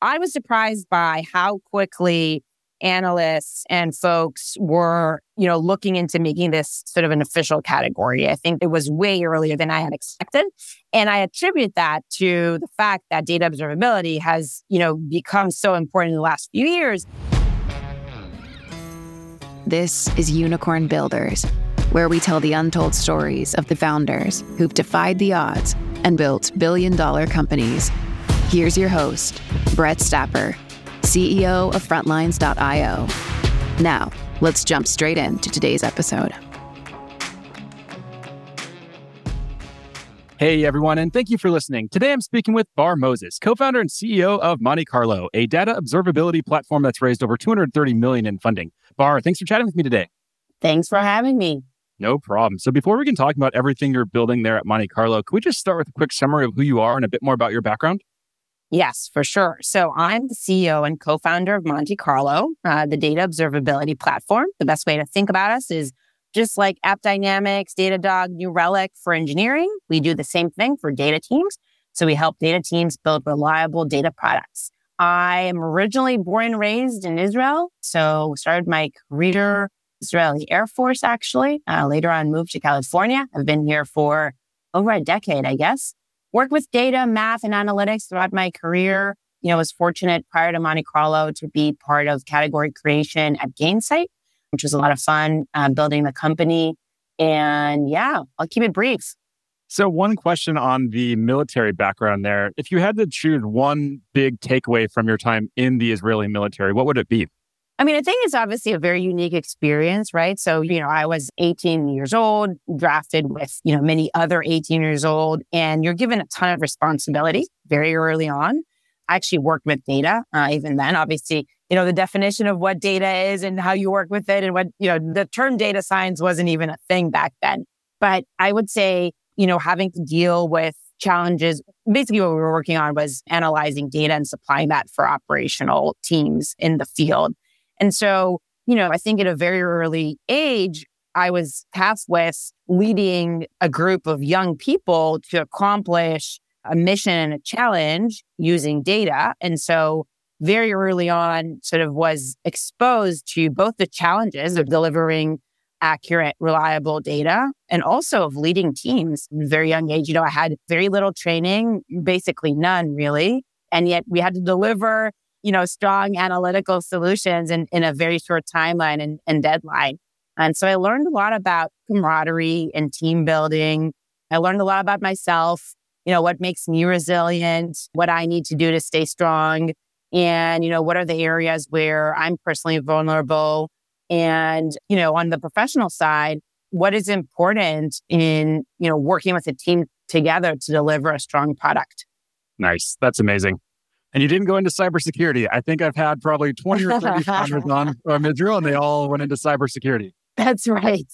I was surprised by how quickly analysts and folks were, you know, looking into making this sort of an official category. I think it was way earlier than I had expected. And I attribute that to the fact that data observability has, you know, become so important in the last few years. This is Unicorn Builders, where we tell the untold stories of the founders who've defied the odds and built billion dollar companies. Here's your host, Brett Stapper. CEO of Frontlines.io. Now, let's jump straight into today's episode. Hey everyone, and thank you for listening. Today I'm speaking with Barr Moses, co-founder and CEO of Monte Carlo, a data observability platform that's raised over 230 million in funding. Barr, thanks for chatting with me today. Thanks for having me. No problem. So before we can talk about everything you're building there at Monte Carlo, could we just start with a quick summary of who you are and a bit more about your background? Yes, for sure. So I'm the CEO and co-founder of Monte Carlo, uh, the data observability platform. The best way to think about us is just like AppDynamics, Datadog, New Relic for engineering. We do the same thing for data teams. So we help data teams build reliable data products. I am originally born and raised in Israel. So started my career Israeli Air Force, actually. Uh, later on moved to California. I've been here for over a decade, I guess worked with data, math, and analytics throughout my career. You know, was fortunate prior to Monte Carlo to be part of category creation at Gainsight, which was a lot of fun uh, building the company. And yeah, I'll keep it brief. So, one question on the military background there. If you had to choose one big takeaway from your time in the Israeli military, what would it be? I mean, I think it's obviously a very unique experience, right? So, you know, I was 18 years old, drafted with, you know, many other 18 years old, and you're given a ton of responsibility very early on. I actually worked with data uh, even then. Obviously, you know, the definition of what data is and how you work with it and what, you know, the term data science wasn't even a thing back then. But I would say, you know, having to deal with challenges, basically what we were working on was analyzing data and supplying that for operational teams in the field. And so, you know, I think at a very early age, I was tasked with leading a group of young people to accomplish a mission and a challenge using data. And so very early on sort of was exposed to both the challenges of delivering accurate, reliable data and also of leading teams very young age. You know, I had very little training, basically none really. And yet we had to deliver you know, strong analytical solutions in, in a very short timeline and, and deadline. And so I learned a lot about camaraderie and team building. I learned a lot about myself, you know, what makes me resilient, what I need to do to stay strong. And, you know, what are the areas where I'm personally vulnerable? And, you know, on the professional side, what is important in, you know, working with a team together to deliver a strong product? Nice. That's amazing. And you didn't go into cybersecurity. I think I've had probably 20 or 30 founders on from Israel, and they all went into cybersecurity. That's right.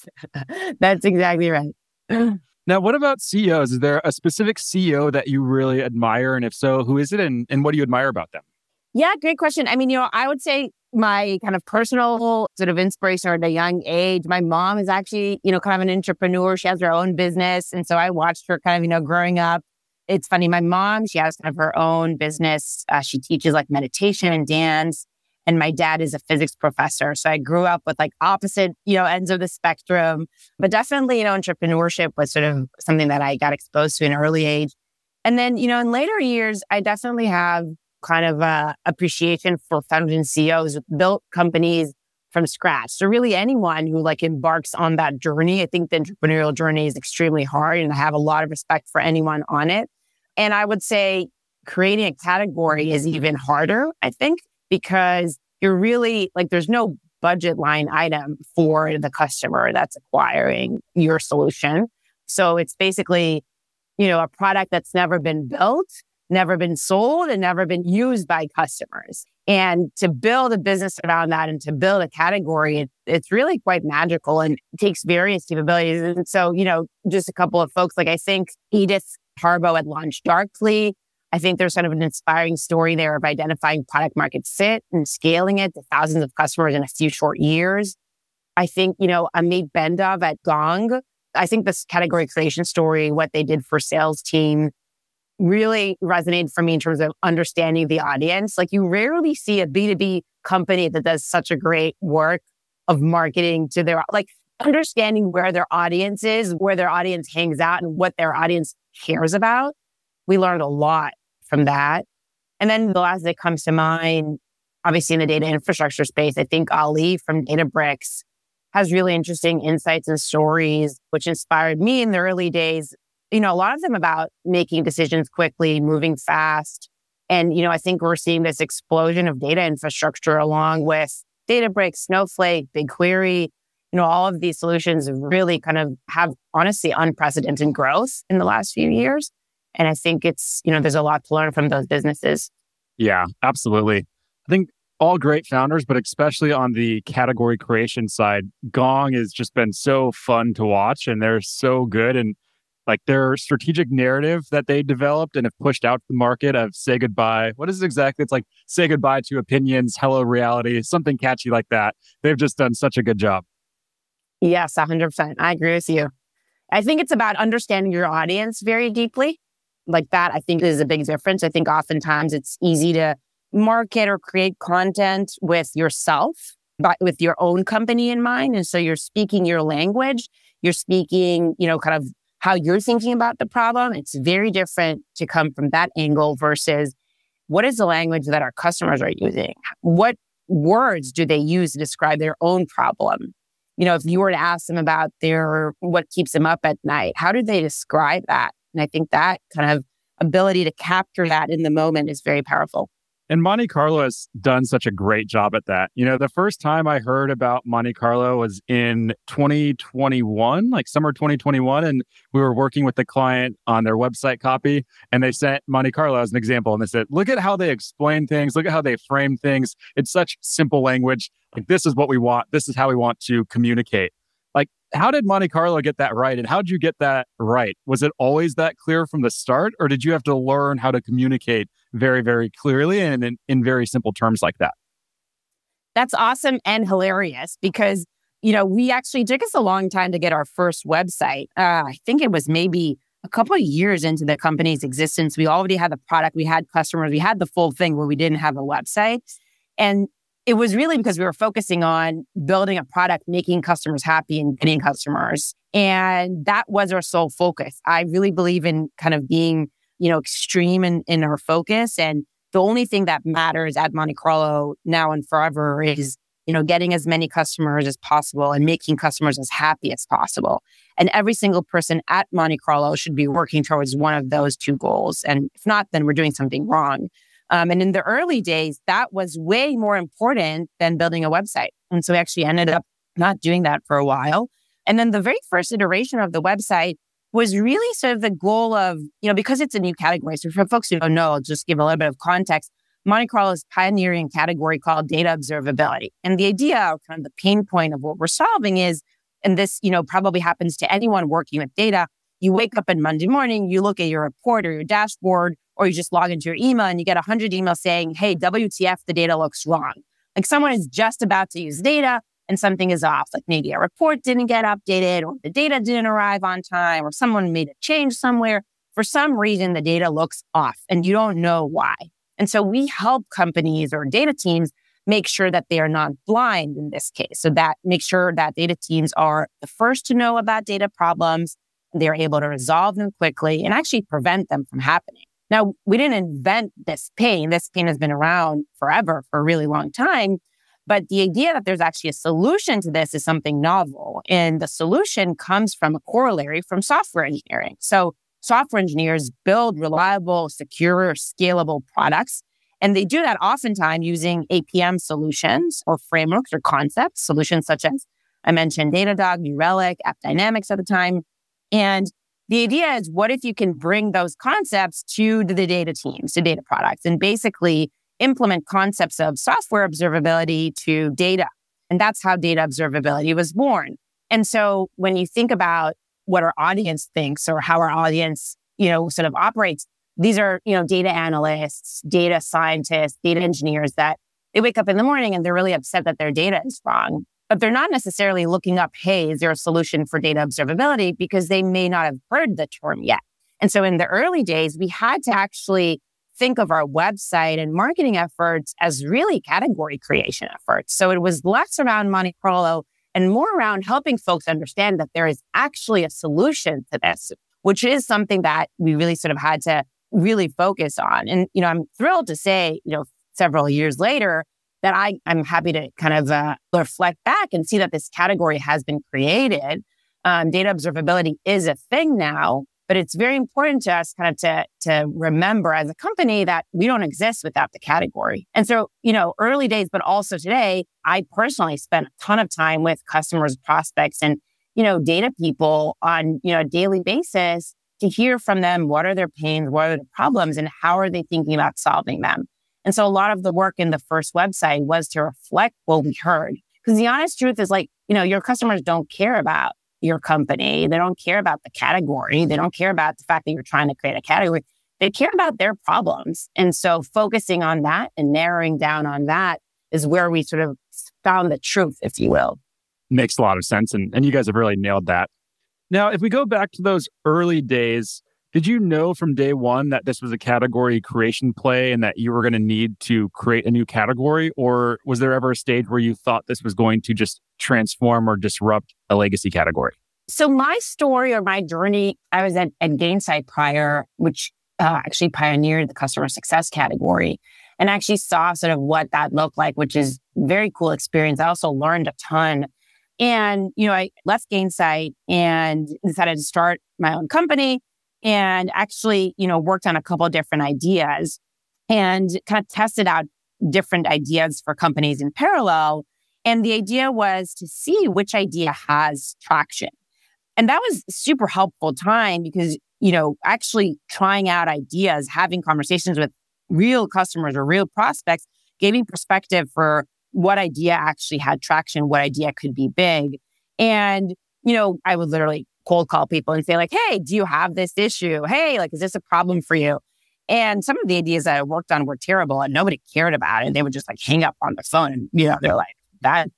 That's exactly right. Now, what about CEOs? Is there a specific CEO that you really admire? And if so, who is it and, and what do you admire about them? Yeah, great question. I mean, you know, I would say my kind of personal sort of inspiration at a young age, my mom is actually, you know, kind of an entrepreneur. She has her own business. And so I watched her kind of, you know, growing up it's funny. My mom, she has kind of her own business. Uh, she teaches like meditation and dance. And my dad is a physics professor. So I grew up with like opposite, you know, ends of the spectrum. But definitely, you know, entrepreneurship was sort of something that I got exposed to in early age. And then, you know, in later years, I definitely have kind of a appreciation for founders and CEOs who built companies from scratch. So really anyone who like embarks on that journey, I think the entrepreneurial journey is extremely hard and I have a lot of respect for anyone on it. And I would say creating a category is even harder, I think, because you're really like there's no budget line item for the customer that's acquiring your solution. So it's basically, you know, a product that's never been built, never been sold, and never been used by customers. And to build a business around that and to build a category, it, it's really quite magical and takes various capabilities. And so, you know, just a couple of folks, like I think Edith Harbaugh had LaunchDarkly. I think there's kind of an inspiring story there of identifying product market fit and scaling it to thousands of customers in a few short years. I think, you know, Amit Bendov at Gong, I think this category creation story, what they did for sales team really resonated for me in terms of understanding the audience. Like you rarely see a B2B company that does such a great work of marketing to their, like understanding where their audience is, where their audience hangs out and what their audience cares about. We learned a lot from that. And then the last that comes to mind, obviously in the data infrastructure space, I think Ali from Databricks has really interesting insights and stories, which inspired me in the early days. You know, a lot of them about making decisions quickly, moving fast. And, you know, I think we're seeing this explosion of data infrastructure along with Databricks, Snowflake, BigQuery. You know, all of these solutions really kind of have honestly unprecedented growth in the last few years. And I think it's, you know, there's a lot to learn from those businesses. Yeah, absolutely. I think all great founders, but especially on the category creation side, Gong has just been so fun to watch and they're so good. And like their strategic narrative that they developed and have pushed out to the market of say goodbye. What is it exactly? It's like say goodbye to opinions, hello reality, something catchy like that. They've just done such a good job. Yes, 100%. I agree with you. I think it's about understanding your audience very deeply like that, I think is a big difference. I think oftentimes it's easy to market or create content with yourself, but with your own company in mind. And so you're speaking your language, you're speaking, you know, kind of how you're thinking about the problem. It's very different to come from that angle versus what is the language that our customers are using? What words do they use to describe their own problem? You know, if you were to ask them about their what keeps them up at night, how do they describe that? And I think that kind of ability to capture that in the moment is very powerful. And Monte Carlo has done such a great job at that. You know, the first time I heard about Monte Carlo was in 2021, like summer 2021. And we were working with the client on their website copy. And they sent Monte Carlo as an example. And they said, look at how they explain things, look at how they frame things. It's such simple language. Like, this is what we want. This is how we want to communicate. How did Monte Carlo get that right? And how did you get that right? Was it always that clear from the start, or did you have to learn how to communicate very, very clearly and in, in very simple terms like that? That's awesome and hilarious because, you know, we actually took us a long time to get our first website. Uh, I think it was maybe a couple of years into the company's existence. We already had the product, we had customers, we had the full thing where we didn't have a website. And it was really because we were focusing on building a product, making customers happy and getting customers. And that was our sole focus. I really believe in kind of being, you know, extreme in, in our focus. And the only thing that matters at Monte Carlo now and forever is, you know, getting as many customers as possible and making customers as happy as possible. And every single person at Monte Carlo should be working towards one of those two goals. And if not, then we're doing something wrong. Um, and in the early days, that was way more important than building a website. And so we actually ended up not doing that for a while. And then the very first iteration of the website was really sort of the goal of, you know, because it's a new category. So for folks who don't know, I'll just give a little bit of context. Monte Carlo is pioneering a category called data observability. And the idea, kind of the pain point of what we're solving is, and this, you know, probably happens to anyone working with data. You wake up on Monday morning, you look at your report or your dashboard, or you just log into your email and you get 100 emails saying, hey, WTF, the data looks wrong. Like someone is just about to use data and something is off. Like maybe a report didn't get updated or the data didn't arrive on time or someone made a change somewhere. For some reason, the data looks off and you don't know why. And so we help companies or data teams make sure that they are not blind in this case. So that make sure that data teams are the first to know about data problems. They're able to resolve them quickly and actually prevent them from happening. Now, we didn't invent this pain. This pain has been around forever for a really long time. But the idea that there's actually a solution to this is something novel. And the solution comes from a corollary from software engineering. So software engineers build reliable, secure, scalable products. And they do that oftentimes using APM solutions or frameworks or concepts, solutions such as I mentioned Datadog, New Relic, AppDynamics at the time. And the idea is what if you can bring those concepts to the data teams, to data products, and basically implement concepts of software observability to data. And that's how data observability was born. And so when you think about what our audience thinks or how our audience, you know, sort of operates, these are, you know, data analysts, data scientists, data engineers that they wake up in the morning and they're really upset that their data is wrong but they're not necessarily looking up, hey, is there a solution for data observability? Because they may not have heard the term yet. And so in the early days, we had to actually think of our website and marketing efforts as really category creation efforts. So it was less around Monte Carlo and more around helping folks understand that there is actually a solution to this, which is something that we really sort of had to really focus on. And, you know, I'm thrilled to say, you know, several years later that I, I'm happy to kind of uh, reflect back and see that this category has been created. Um, data observability is a thing now. But it's very important to us kind of to, to remember as a company that we don't exist without the category. And so, you know, early days, but also today, I personally spent a ton of time with customers, prospects, and, you know, data people on, you know, a daily basis to hear from them what are their pains, what are the problems, and how are they thinking about solving them. And so a lot of the work in the first website was to reflect what we heard. Because the honest truth is like, you know, your customers don't care about your company. They don't care about the category. They don't care about the fact that you're trying to create a category. They care about their problems. And so focusing on that and narrowing down on that is where we sort of found the truth, if you will. Makes a lot of sense. And, and you guys have really nailed that. Now, if we go back to those early days, did you know from day one that this was a category creation play and that you were going to need to create a new category? Or was there ever a stage where you thought this was going to just transform or disrupt a legacy category? So, my story or my journey, I was at, at Gainsight prior, which uh, actually pioneered the customer success category and actually saw sort of what that looked like, which is very cool experience. I also learned a ton. And, you know, I left Gainsight and decided to start my own company and actually, you know, worked on a couple different ideas and kind of tested out different ideas for companies in parallel. And the idea was to see which idea has traction. And that was super helpful time because, you know, actually trying out ideas, having conversations with real customers or real prospects, gave me perspective for what idea actually had traction, what idea could be big. And, you know, I would literally cold call people and say like, Hey, do you have this issue? Hey, like, is this a problem for you? And some of the ideas that I worked on were terrible and nobody cared about it. They would just like hang up on the phone and, you know, they're like, that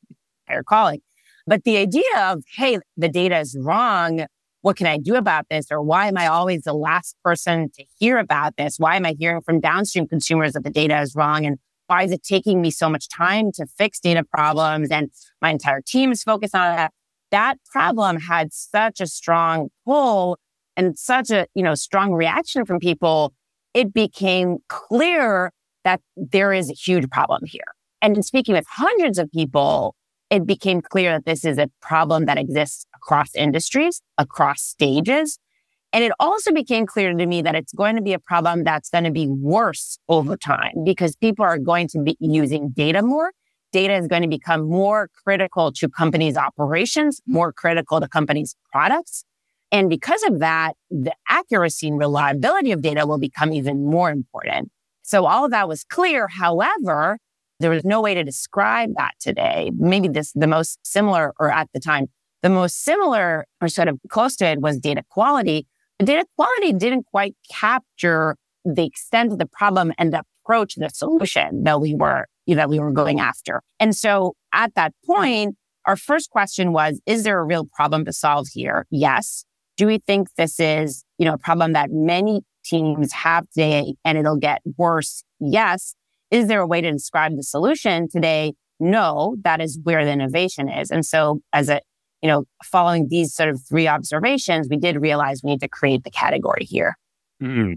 they're calling. But the idea of, Hey, the data is wrong. What can I do about this? Or why am I always the last person to hear about this? Why am I hearing from downstream consumers that the data is wrong? And why is it taking me so much time to fix data problems? And my entire team is focused on that that problem had such a strong pull and such a, you know, strong reaction from people, it became clear that there is a huge problem here. And in speaking with hundreds of people, it became clear that this is a problem that exists across industries, across stages. And it also became clear to me that it's going to be a problem that's going to be worse over time because people are going to be using data more data is going to become more critical to companies' operations, more critical to companies' products. And because of that, the accuracy and reliability of data will become even more important. So all of that was clear. However, there was no way to describe that today. Maybe this, the most similar, or at the time, the most similar or sort of close to it was data quality. But data quality didn't quite capture the extent of the problem and the approach, the solution that we were that we were going after. And so at that point, our first question was, is there a real problem to solve here? Yes. Do we think this is, you know, a problem that many teams have today and it'll get worse? Yes. Is there a way to describe the solution today? No, that is where the innovation is. And so as a, you know, following these sort of three observations, we did realize we need to create the category here. Mm.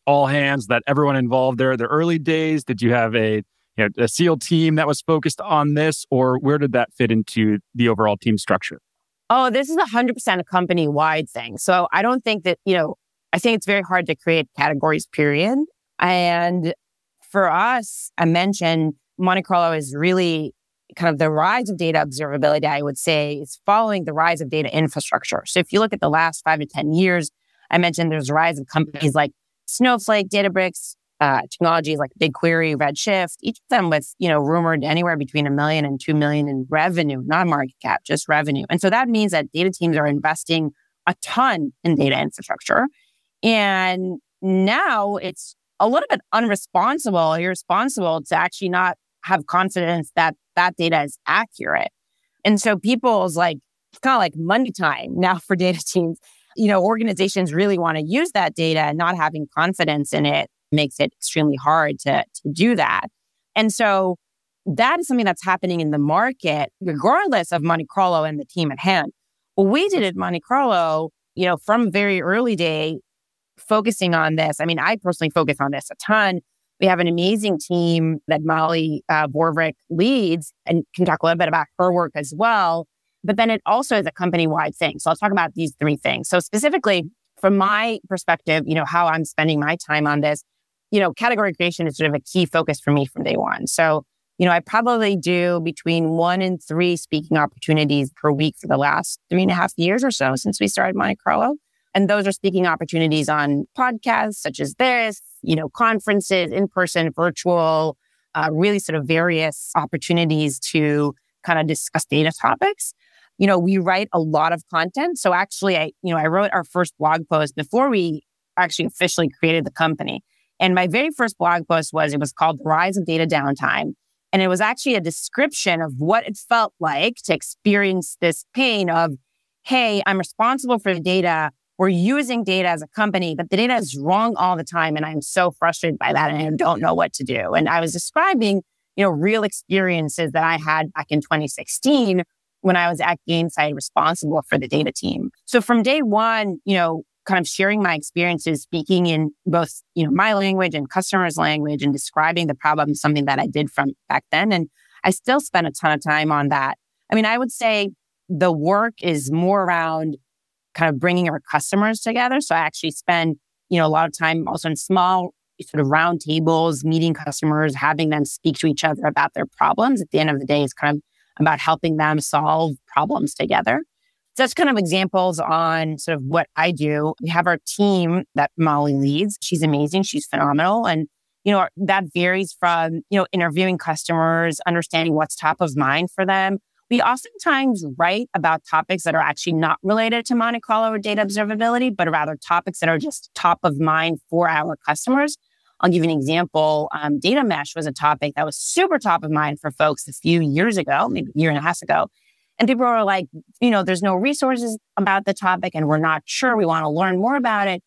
all hands that everyone involved there the early days? Did you have a you know, a SEAL team that was focused on this, or where did that fit into the overall team structure? Oh, this is a hundred percent a company wide thing. So I don't think that, you know, I think it's very hard to create categories, period. And for us, I mentioned Monte Carlo is really kind of the rise of data observability, I would say, is following the rise of data infrastructure. So if you look at the last five to 10 years, I mentioned there's a rise of companies like Snowflake, Databricks, uh, technologies like BigQuery, Redshift, each of them with, you know, rumored anywhere between a million and two million in revenue, not market cap, just revenue. And so that means that data teams are investing a ton in data infrastructure. And now it's a little bit unresponsible, irresponsible to actually not have confidence that that data is accurate. And so people's like, it's kind of like money time now for data teams. You know, organizations really want to use that data and not having confidence in it makes it extremely hard to, to do that. And so that is something that's happening in the market, regardless of Monte Carlo and the team at hand. What we did at Monte Carlo, you know, from very early day, focusing on this. I mean, I personally focus on this a ton. We have an amazing team that Molly uh, leads and can talk a little bit about her work as well. But then it also is a company wide thing. So I'll talk about these three things. So specifically from my perspective, you know, how I'm spending my time on this, you know, category creation is sort of a key focus for me from day one. So, you know, I probably do between one and three speaking opportunities per week for the last three and a half years or so since we started Monte Carlo. And those are speaking opportunities on podcasts such as this, you know, conferences, in person, virtual, uh, really sort of various opportunities to kind of discuss data topics. You know, we write a lot of content. So actually, I, you know, I wrote our first blog post before we actually officially created the company. And my very first blog post was, it was called The Rise of Data Downtime. And it was actually a description of what it felt like to experience this pain of, hey, I'm responsible for the data. We're using data as a company, but the data is wrong all the time. And I'm so frustrated by that and I don't know what to do. And I was describing, you know, real experiences that I had back in 2016 when I was at Gainsight responsible for the data team. So from day one, you know, kind of sharing my experiences speaking in both, you know, my language and customers' language and describing the problem, something that I did from back then. And I still spend a ton of time on that. I mean, I would say the work is more around kind of bringing our customers together. So I actually spend, you know, a lot of time also in small sort of round tables, meeting customers, having them speak to each other about their problems. At the end of the day, is kind of about helping them solve problems together. So that's kind of examples on sort of what I do. We have our team that Molly leads. She's amazing. She's phenomenal. And, you know, that varies from, you know, interviewing customers, understanding what's top of mind for them. We oftentimes write about topics that are actually not related to Monte Carlo or data observability, but rather topics that are just top of mind for our customers. I'll give you an example. Um, data mesh was a topic that was super top of mind for folks a few years ago, maybe a year and a half ago. And people are like, you know, there's no resources about the topic and we're not sure. We want to learn more about it.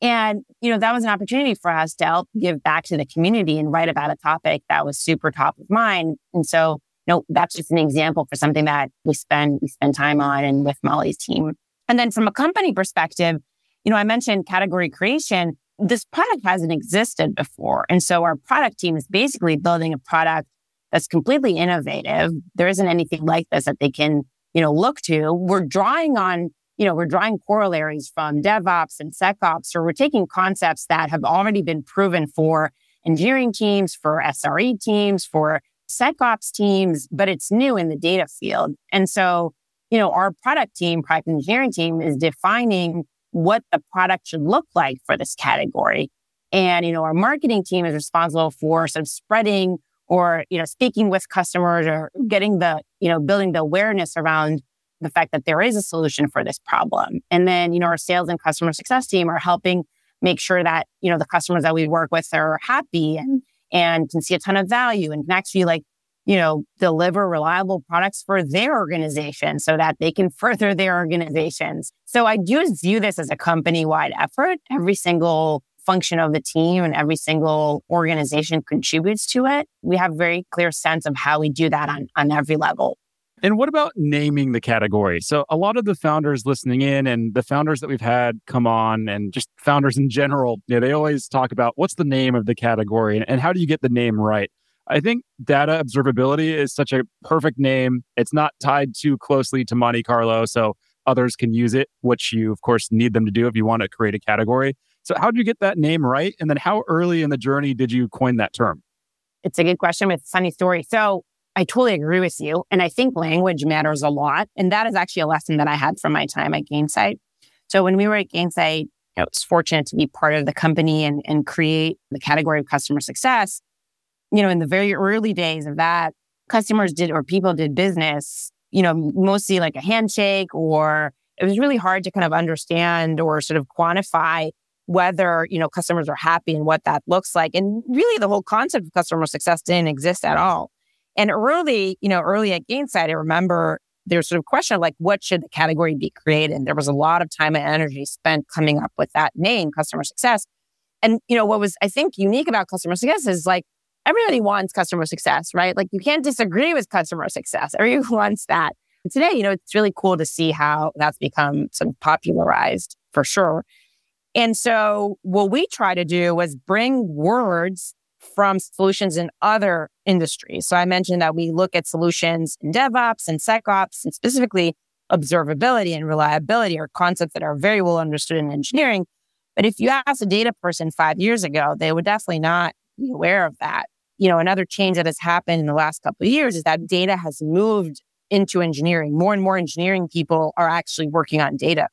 And, you know, that was an opportunity for us to help give back to the community and write about a topic that was super top of mind. And so, you know, that's just an example for something that we spend, we spend time on and with Molly's team. And then from a company perspective, you know, I mentioned category creation. This product hasn't existed before. And so our product team is basically building a product that's completely innovative. There isn't anything like this that they can, you know, look to. We're drawing on, you know, we're drawing corollaries from DevOps and SecOps, or we're taking concepts that have already been proven for engineering teams, for SRE teams, for SecOps teams, but it's new in the data field. And so, you know, our product team, product engineering team is defining what the product should look like for this category. And, you know, our marketing team is responsible for sort of spreading or, you know, speaking with customers or getting the, you know, building the awareness around the fact that there is a solution for this problem. And then, you know, our sales and customer success team are helping make sure that, you know, the customers that we work with are happy and, and can see a ton of value and can actually like, you know, deliver reliable products for their organization so that they can further their organizations. So I do view this as a company wide effort. Every single function of the team and every single organization contributes to it. We have very clear sense of how we do that on, on every level. And what about naming the category? So, a lot of the founders listening in and the founders that we've had come on and just founders in general, you know, they always talk about what's the name of the category and, and how do you get the name right? I think data observability is such a perfect name. It's not tied too closely to Monte Carlo. So, others can use it, which you, of course, need them to do if you want to create a category. So, how did you get that name right? And then, how early in the journey did you coin that term? It's a good question with a funny story. So, I totally agree with you. And I think language matters a lot. And that is actually a lesson that I had from my time at Gainsight. So, when we were at Gainsight, I was fortunate to be part of the company and, and create the category of customer success. You know, in the very early days of that, customers did or people did business, you know, mostly like a handshake or it was really hard to kind of understand or sort of quantify whether, you know, customers are happy and what that looks like. And really the whole concept of customer success didn't exist at all. And early, you know, early at Gainsight, I remember there's sort of question of like, what should the category be created? There was a lot of time and energy spent coming up with that name, customer success. And, you know, what was, I think, unique about customer success is like, everybody wants customer success, right? Like, you can't disagree with customer success. Everyone wants that. And today, you know, it's really cool to see how that's become some popularized for sure. And so what we try to do was bring words from solutions in other industries. So I mentioned that we look at solutions in DevOps and SecOps and specifically observability and reliability are concepts that are very well understood in engineering. But if you ask a data person five years ago, they would definitely not be aware of that. You know, another change that has happened in the last couple of years is that data has moved into engineering. More and more engineering people are actually working on data.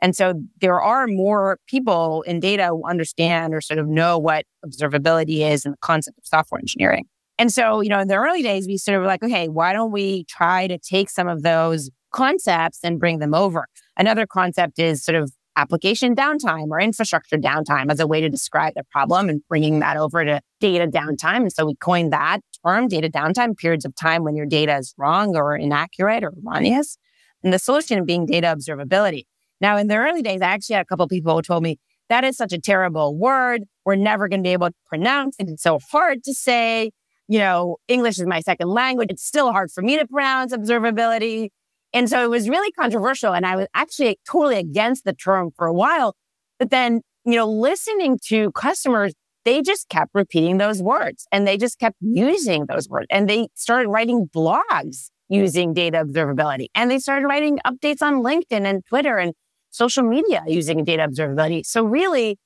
And so there are more people in data who understand or sort of know what observability is and the concept of software engineering. And so, you know, in the early days, we sort of were like, okay, why don't we try to take some of those concepts and bring them over? Another concept is sort of application downtime or infrastructure downtime as a way to describe the problem and bringing that over to data downtime. And so we coined that term, data downtime, periods of time when your data is wrong or inaccurate or erroneous. And the solution being data observability. Now, in the early days, I actually had a couple people who told me that is such a terrible word. We're never going to be able to pronounce it. It's so hard to say. You know, English is my second language. It's still hard for me to pronounce observability. And so it was really controversial. And I was actually totally against the term for a while. But then, you know, listening to customers, they just kept repeating those words and they just kept using those words and they started writing blogs using data observability and they started writing updates on LinkedIn and Twitter and social media using data observability. So really,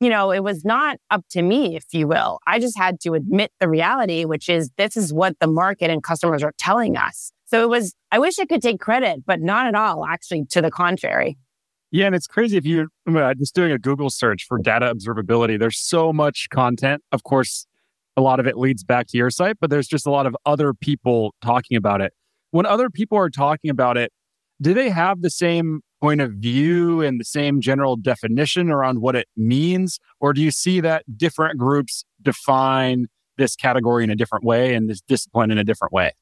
you know, it was not up to me, if you will. I just had to admit the reality, which is this is what the market and customers are telling us. So it was, I wish I could take credit, but not at all, actually, to the contrary. Yeah, and it's crazy if you're just doing a Google search for data observability. There's so much content. Of course, a lot of it leads back to your site, but there's just a lot of other people talking about it. When other people are talking about it, do they have the same point of view and the same general definition around what it means? Or do you see that different groups define this category in a different way and this discipline in a different way?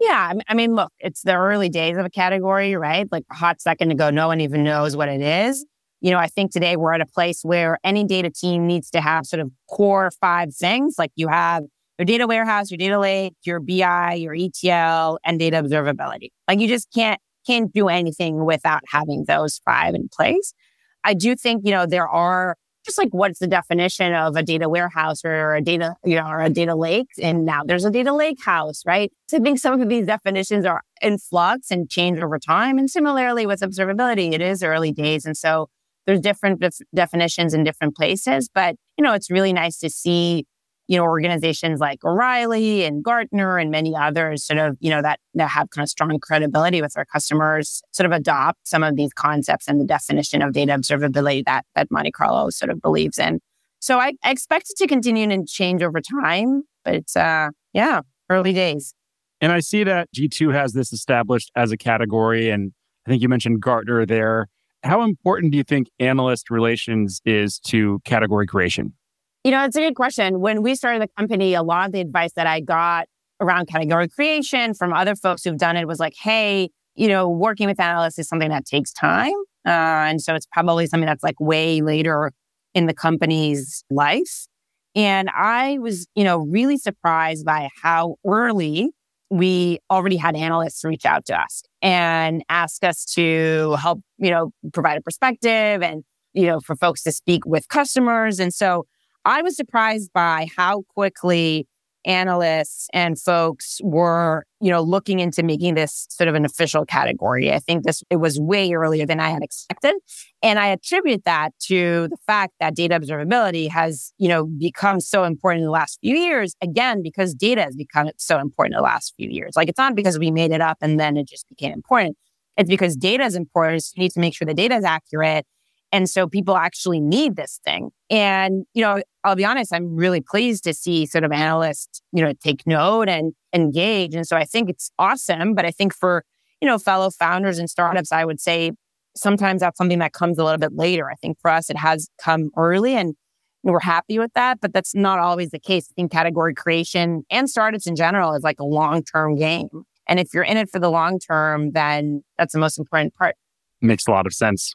Yeah. I mean, look, it's the early days of a category, right? Like a hot second ago, no one even knows what it is. You know, I think today we're at a place where any data team needs to have sort of core five things. Like you have your data warehouse, your data lake, your BI, your ETL, and data observability. Like you just can't can't do anything without having those five in place. I do think, you know, there are just like what's the definition of a data warehouse or a data, you know, or a data lake. And now there's a data lake house, right? So I think some of these definitions are in flux and change over time. And similarly with observability, it is early days. And so there's different def- definitions in different places, but you know, it's really nice to see you know, organizations like O'Reilly and Gartner and many others sort of, you know, that, that have kind of strong credibility with their customers sort of adopt some of these concepts and the definition of data observability that, that Monte Carlo sort of believes in. So I, I expect it to continue and change over time, but it's, uh, yeah, early days. And I see that G2 has this established as a category. And I think you mentioned Gartner there. How important do you think analyst relations is to category creation? You know, it's a good question. When we started the company, a lot of the advice that I got around category creation from other folks who've done it was like, hey, you know, working with analysts is something that takes time. Uh, and so it's probably something that's like way later in the company's life. And I was, you know, really surprised by how early we already had analysts reach out to us and ask us to help, you know, provide a perspective and, you know, for folks to speak with customers. And so I was surprised by how quickly analysts and folks were, you know, looking into making this sort of an official category. I think this it was way earlier than I had expected. And I attribute that to the fact that data observability has, you know, become so important in the last few years. Again, because data has become so important in the last few years. Like it's not because we made it up and then it just became important. It's because data is important. So you need to make sure the data is accurate And so people actually need this thing. And, you know, I'll be honest, I'm really pleased to see sort of analysts, you know, take note and engage. And so I think it's awesome. But I think for, you know, fellow founders and startups, I would say sometimes that's something that comes a little bit later. I think for us, it has come early and we're happy with that, but that's not always the case. I think category creation and startups in general is like a long term game. And if you're in it for the long term, then that's the most important part. Makes a lot of sense.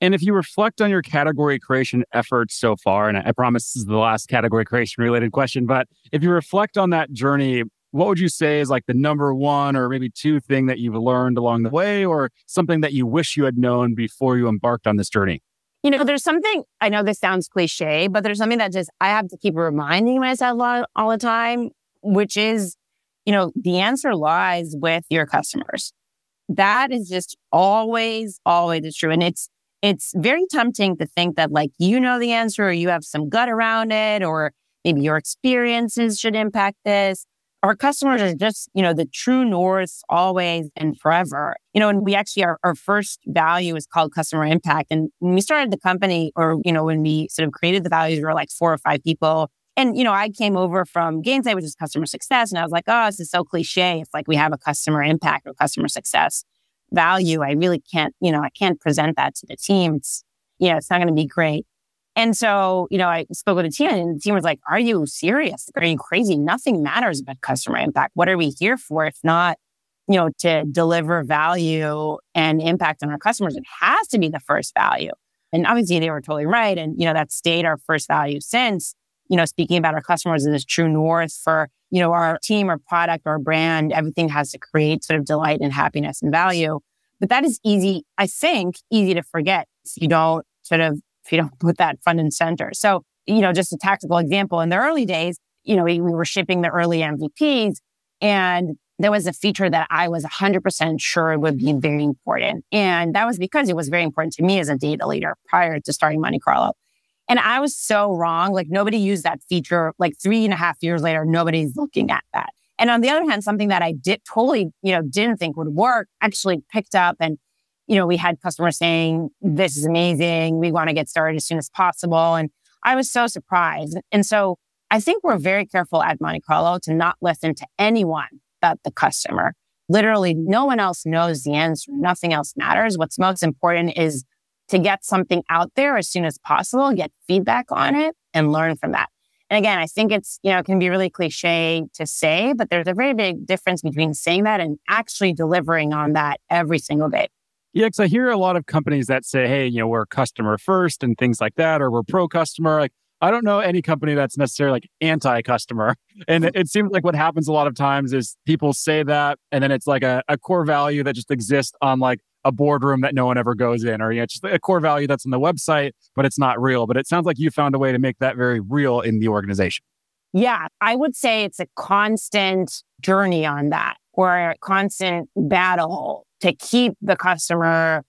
And if you reflect on your category creation efforts so far, and I promise this is the last category creation related question, but if you reflect on that journey, what would you say is like the number one or maybe two thing that you've learned along the way or something that you wish you had known before you embarked on this journey? You know, there's something, I know this sounds cliche, but there's something that just I have to keep reminding myself all, the time, which is, you know, the answer lies with your customers. That is just always, always true. And it's, it's very tempting to think that like you know the answer or you have some gut around it or maybe your experiences should impact this. Our customers are just, you know, the true north always and forever. You know, and we actually, our, our first value is called customer impact. And when we started the company or, you know, when we sort of created the values, we were like four or five people. And, you know, I came over from Gainsight, which is customer success. And I was like, oh, this is so cliche. It's like we have a customer impact or customer success value, I really can't, you know, I can't present that to the team. It's, you know, it's not going to be great. And so, you know, I spoke with the team and the team was like, are you serious? Are you crazy? Nothing matters about customer impact. What are we here for if not, you know, to deliver value and impact on our customers? It has to be the first value. And obviously they were totally right. And, you know, that stayed our first value since, you know, speaking about our customers as true north for you know, our team, our product, our brand, everything has to create sort of delight and happiness and value. But that is easy, I think, easy to forget if you don't sort of, if you don't put that front and center. So, you know, just a tactical example in the early days, you know, we, we were shipping the early MVPs and there was a feature that I was 100% sure would be very important. And that was because it was very important to me as a data leader prior to starting Monte Carlo. And I was so wrong. Like nobody used that feature. Like three and a half years later, nobody's looking at that. And on the other hand, something that I did totally, you know, didn't think would work actually picked up. And, you know, we had customers saying, this is amazing. We want to get started as soon as possible. And I was so surprised. And so I think we're very careful at Monte Carlo to not listen to anyone but the customer. Literally, no one else knows the answer. Nothing else matters. What's most important is to get something out there as soon as possible, get feedback on it and learn from that. And again, I think it's, you know, it can be really cliche to say, but there's a very big difference between saying that and actually delivering on that every single day. Yeah, because I hear a lot of companies that say, hey, you know, we're customer first and things like that, or we're pro customer. Like, I don't know any company that's necessarily like anti customer. And it, it, seems like what happens a lot of times is people say that, and then it's like a, a core value that just exists on like a boardroom that no one ever goes in, or you know, just a core value that's on the website, but it's not real. But it sounds like you found a way to make that very real in the organization. Yeah, I would say it's a constant journey on that or a constant battle to keep the customer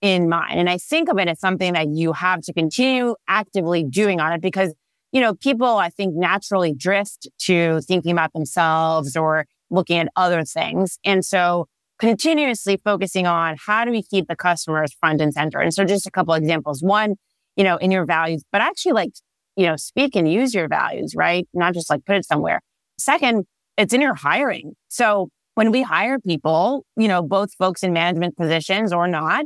in mind. And I think of it as something that you have to continue actively doing on it because, you know, people I think naturally drift to thinking about themselves or looking at other things. And so continuously focusing on how do we keep the customers front and center. And so just a couple examples. One, you know, in your values, but actually like, you know, speak and use your values, right? Not just like put it somewhere. Second, it's in your hiring. So when we hire people, you know, both folks in management positions or not,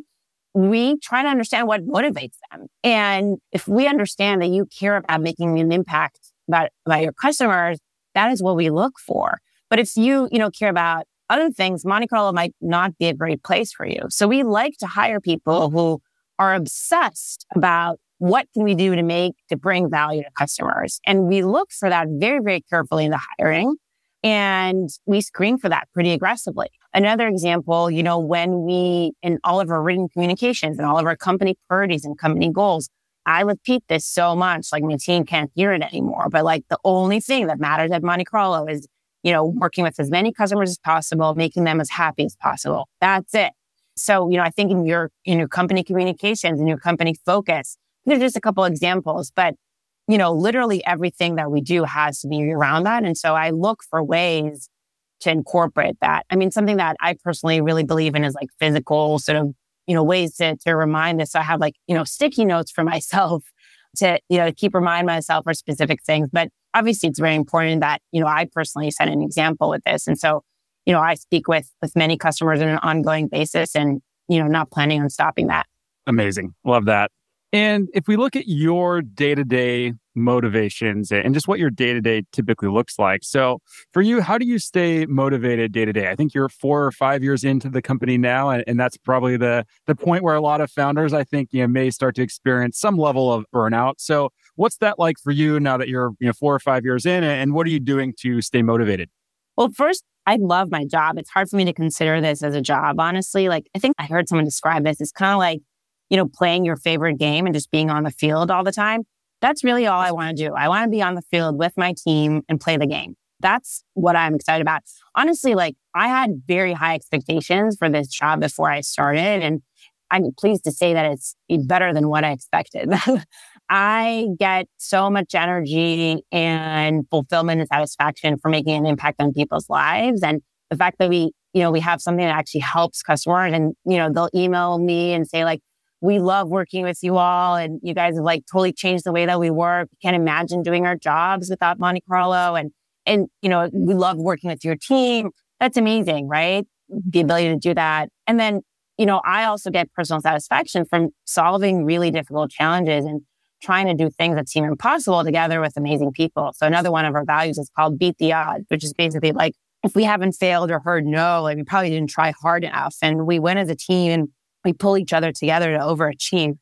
we try to understand what motivates them. And if we understand that you care about making an impact about, about your customers, that is what we look for. But if you, you know, care about other things, Monte Carlo might not be a great place for you. So we like to hire people who are obsessed about what can we do to make, to bring value to customers. And we look for that very, very carefully in the hiring. And we screen for that pretty aggressively. Another example, you know, when we, in all of our written communications and all of our company priorities and company goals, I repeat this so much, like my team can't hear it anymore. But like the only thing that matters at Monte Carlo is you know, working with as many customers as possible, making them as happy as possible. That's it. So, you know, I think in your, in your company communications and your company focus, there's just a couple examples, but you know, literally everything that we do has to be around that. And so I look for ways to incorporate that. I mean, something that I personally really believe in is like physical sort of you know, ways to, to remind this. So I have like, you know, sticky notes for myself to, you know, keep remind myself for specific things. But obviously it's very important that, you know, I personally set an example with this. And so, you know, I speak with, with many customers on an ongoing basis and, you know, not planning on stopping that. Amazing. Love that. And if we look at your day to day motivations and just what your day to day typically looks like. So, for you, how do you stay motivated day to day? I think you're four or five years into the company now, and, and that's probably the the point where a lot of founders, I think, you know, may start to experience some level of burnout. So, what's that like for you now that you're you know four or five years in, and what are you doing to stay motivated? Well, first, I love my job. It's hard for me to consider this as a job, honestly. Like, I think I heard someone describe this. It's kind of like you know, playing your favorite game and just being on the field all the time. That's really all I want to do. I want to be on the field with my team and play the game. That's what I'm excited about. Honestly, like I had very high expectations for this job before I started. And I'm pleased to say that it's eh, better than what I expected. I get so much energy and fulfillment and satisfaction for making an impact on people's lives. And the fact that we, you know, we have something that actually helps customers and, you know, they'll email me and say like, we love working with you all and you guys have like totally changed the way that we work. We can't imagine doing our jobs without Monte Carlo and and you know, we love working with your team. That's amazing, right? The ability to do that. And then, you know, I also get personal satisfaction from solving really difficult challenges and trying to do things that seem impossible together with amazing people. So another one of our values is called beat the odds, which is basically like if we haven't failed or heard no, like we probably didn't try hard enough and we win as a team and we pull each other together to overachieve.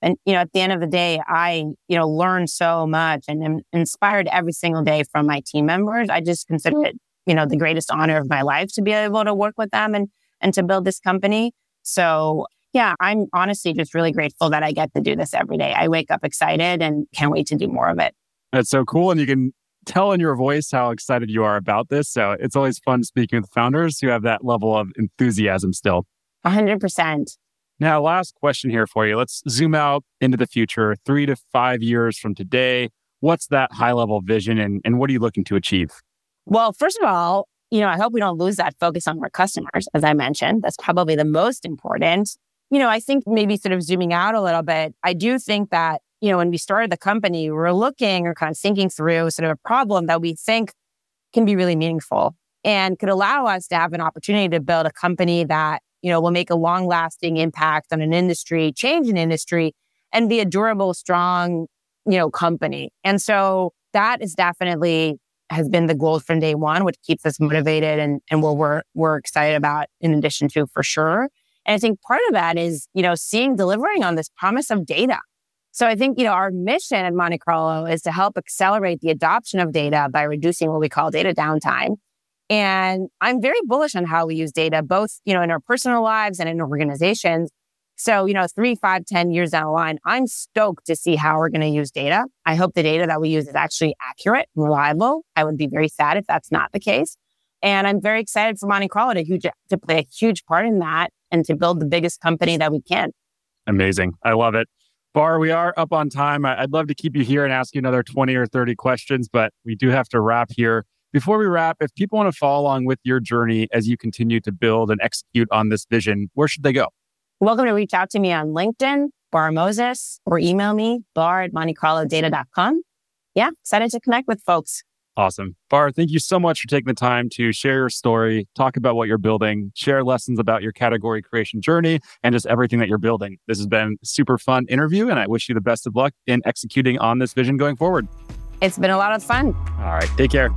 And, you know, at the end of the day, I, you know, learn so much and am inspired every single day from my team members. I just consider it, you know, the greatest honor of my life to be able to work with them and, and to build this company. So yeah, I'm honestly just really grateful that I get to do this every day. I wake up excited and can't wait to do more of it. That's so cool. And you can tell in your voice how excited you are about this. So it's always fun speaking with founders who have that level of enthusiasm still. 100%. Now, last question here for you. Let's zoom out into the future, three to five years from today. What's that high level vision and, and what are you looking to achieve? Well, first of all, you know, I hope we don't lose that focus on our customers, as I mentioned. That's probably the most important. You know, I think maybe sort of zooming out a little bit, I do think that, you know, when we started the company, we were looking or kind of thinking through sort of a problem that we think can be really meaningful and could allow us to have an opportunity to build a company that you know, will make a long lasting impact on an industry, change an industry, and be a durable, strong, you know, company. And so that is definitely has been the goal from day one, which keeps us motivated and, and what we're, we're excited about in addition to for sure. And I think part of that is, you know, seeing delivering on this promise of data. So I think, you know, our mission at Monte Carlo is to help accelerate the adoption of data by reducing what we call data downtime and I'm very bullish on how we use data, both, you know, in our personal lives and in organizations. So, you know, three, five, ten years down the line, I'm stoked to see how we're going to use data. I hope the data that we use is actually accurate reliable. I would be very sad if that's not the case. And I'm very excited for Monte Carlo to, huge, to play a huge part in that and to build the biggest company that we can. Amazing. I love it. Barr, we are up on time. I'd love to keep you here and ask you another 20 or 30 questions, but we do have to wrap here. Before we wrap, if people want to follow along with your journey as you continue to build and execute on this vision, where should they go? Welcome to reach out to me on LinkedIn, Barr Moses, or email me, barr at montecarlodata.com. Yeah, excited to connect with folks. Awesome. Barr, thank you so much for taking the time to share your story, talk about what you're building, share lessons about your category creation journey, and just everything that you're building. This has been a super fun interview, and I wish you the best of luck in executing on this vision going forward. It's been a lot of fun. All right. Take care.